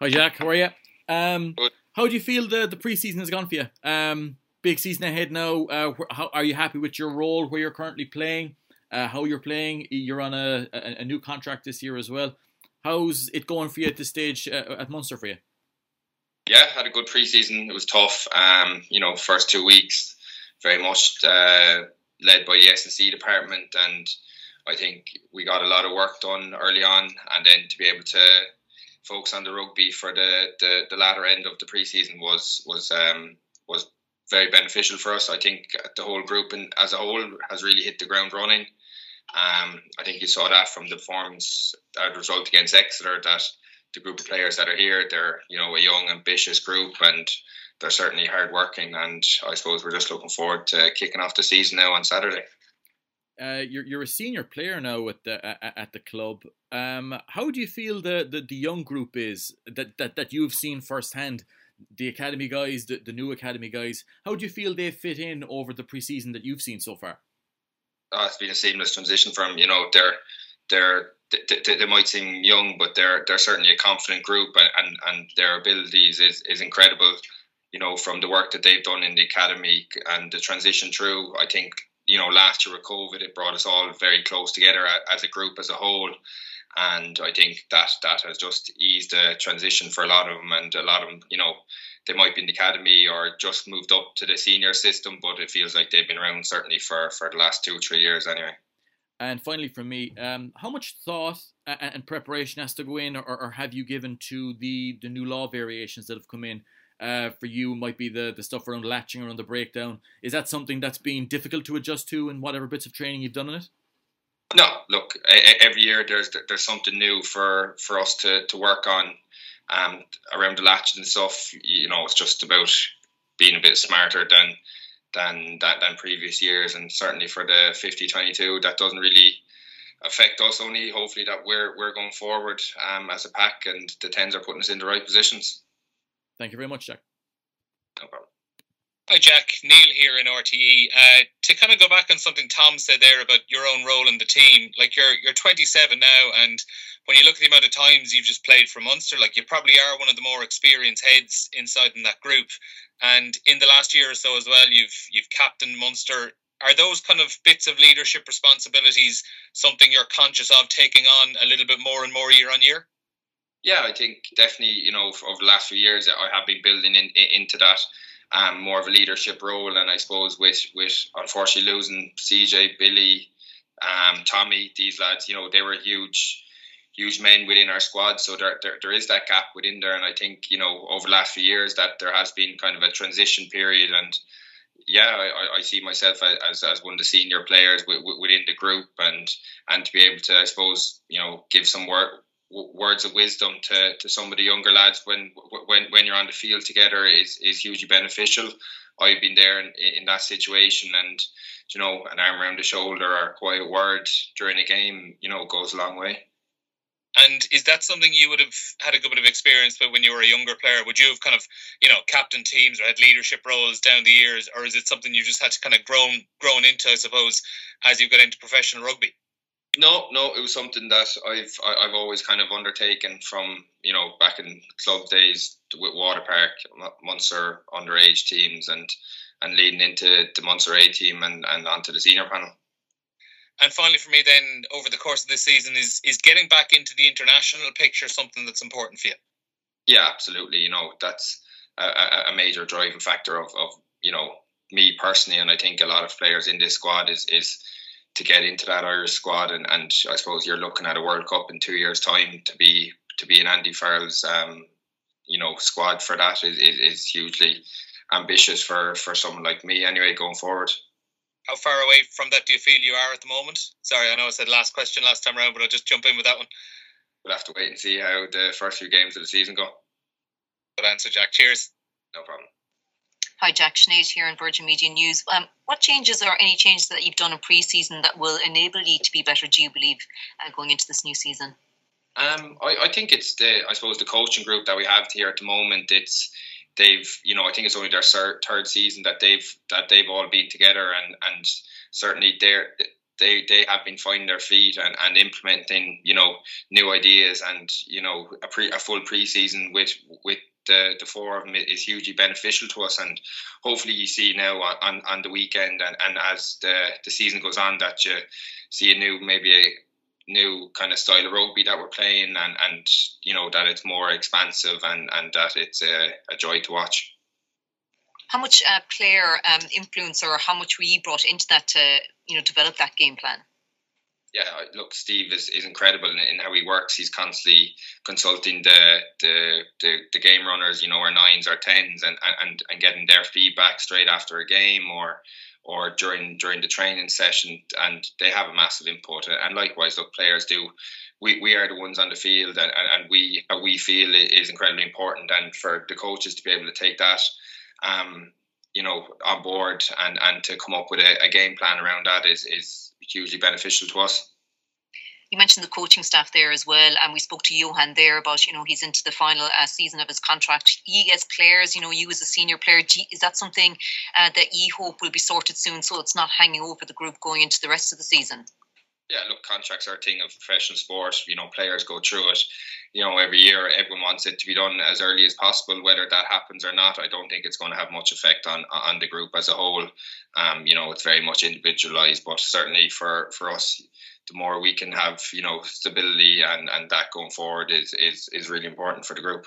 Hi, Jack. How are you? Um, how do you feel the the preseason has gone for you? Um, big season ahead now. Uh, how are you happy with your role where you're currently playing? Uh, how you're playing? You're on a, a, a new contract this year as well. How's it going for you at this stage uh, at Munster for you? Yeah, had a good preseason. It was tough. Um, you know, first two weeks very much uh, led by the S and C department, and I think we got a lot of work done early on, and then to be able to focus on the rugby for the, the, the latter end of the preseason was was um, was very beneficial for us. I think the whole group and as a whole has really hit the ground running. Um, I think you saw that from the performance, that result against Exeter, that the group of players that are here, they're you know a young, ambitious group, and they're certainly hardworking. And I suppose we're just looking forward to kicking off the season now on Saturday. Uh, you're you're a senior player now at the at the club. Um, how do you feel the, the, the young group is that, that that you've seen firsthand? The academy guys, the, the new academy guys. How do you feel they fit in over the preseason that you've seen so far? Oh, it's been a seamless transition from you know they're they're they, they, might seem young, but they're they're certainly a confident group, and, and, and their abilities is, is incredible. You know, from the work that they've done in the academy and the transition through, I think you know, last year with COVID, it brought us all very close together as a group as a whole. And I think that that has just eased the transition for a lot of them. And a lot of them, you know, they might be in the academy or just moved up to the senior system, but it feels like they've been around certainly for, for the last two, three years anyway. And finally, from me, um, how much thought and preparation has to go in, or, or have you given to the, the new law variations that have come in? Uh, for you might be the, the stuff around latching, around the breakdown. Is that something that's been difficult to adjust to in whatever bits of training you've done on it? No, look, every year there's there's something new for, for us to, to work on um, around the latches and stuff. You know, it's just about being a bit smarter than than that than previous years, and certainly for the 50-22, that doesn't really affect us. Only hopefully that we're we're going forward um, as a pack, and the tens are putting us in the right positions. Thank you very much, Jack. No problem. Hi, Jack. Neil here in RTE. Uh, to kind of go back on something Tom said there about your own role in the team, like you're you're 27 now, and when you look at the amount of times you've just played for Munster, like you probably are one of the more experienced heads inside in that group. And in the last year or so as well, you've you've captained Munster. Are those kind of bits of leadership responsibilities something you're conscious of taking on a little bit more and more year on year? Yeah, I think definitely, you know, over the last few years, I have been building in, in, into that um, more of a leadership role. And I suppose with, with unfortunately losing CJ, Billy, um, Tommy, these lads, you know, they were huge, huge men within our squad. So there, there, there is that gap within there. And I think, you know, over the last few years that there has been kind of a transition period. And yeah, I, I see myself as, as one of the senior players within the group and, and to be able to, I suppose, you know, give some work words of wisdom to, to some of the younger lads when when when you're on the field together is is hugely beneficial. I've been there in, in that situation, and you know, an arm around the shoulder or a quiet word during a game, you know, goes a long way. And is that something you would have had a good bit of experience with when you were a younger player? Would you have kind of, you know, captain teams or had leadership roles down the years, or is it something you just had to kind of grown grown into, I suppose, as you got into professional rugby? No, no, it was something that I've I've always kind of undertaken from you know back in club days with Waterpark, Munster underage teams, and and leading into the Munster A team and and onto the senior panel. And finally, for me, then over the course of this season, is is getting back into the international picture something that's important for you? Yeah, absolutely. You know that's a, a major driving factor of, of you know me personally, and I think a lot of players in this squad is is to get into that Irish squad, and, and I suppose you're looking at a World Cup in two years' time to be to be in Andy Farrell's um, you know squad for that is, is, is hugely ambitious for for someone like me anyway going forward. How far away from that do you feel you are at the moment? Sorry, I know I said last question last time around, but I'll just jump in with that one. We'll have to wait and see how the first few games of the season go. Good answer, Jack. Cheers. No problem. Hi, Jack Sinead here in Virgin Media News. Um, what changes or any changes that you've done in pre-season that will enable you to be better, do you believe, uh, going into this new season? Um, I, I, think it's the, I suppose, the coaching group that we have here at the moment. It's they've, you know, I think it's only their third season that they've that they've all been together, and and certainly they're they they have been finding their feet and, and implementing you know new ideas and you know a pre a full preseason with with the, the four of them is hugely beneficial to us and hopefully you see now on, on the weekend and, and as the, the season goes on that you see a new maybe a new kind of style of rugby that we're playing and, and you know that it's more expansive and, and that it's a, a joy to watch how much uh, player um, influence or how much you brought into that to you know develop that game plan? Yeah, look, Steve is, is incredible in, in how he works. He's constantly consulting the, the the, the game runners, you know, our nines, our tens, and, and and getting their feedback straight after a game or or during during the training session, and they have a massive input. And likewise, look, players do. We, we are the ones on the field, and, and, we we feel is incredibly important. And for the coaches to be able to take that um, you know, on board and, and to come up with a, a game plan around that is, is hugely beneficial to us you mentioned the coaching staff there as well, and we spoke to Johann there about you know he's into the final uh, season of his contract. He as players, you know, you as a senior player, is that something uh, that you hope will be sorted soon, so it's not hanging over the group going into the rest of the season? Yeah, look, contracts are a thing of professional sport. You know, players go through it you know, every year everyone wants it to be done as early as possible. Whether that happens or not, I don't think it's going to have much effect on on the group as a whole. Um, you know, it's very much individualized, but certainly for for us, the more we can have, you know, stability and and that going forward is is is really important for the group.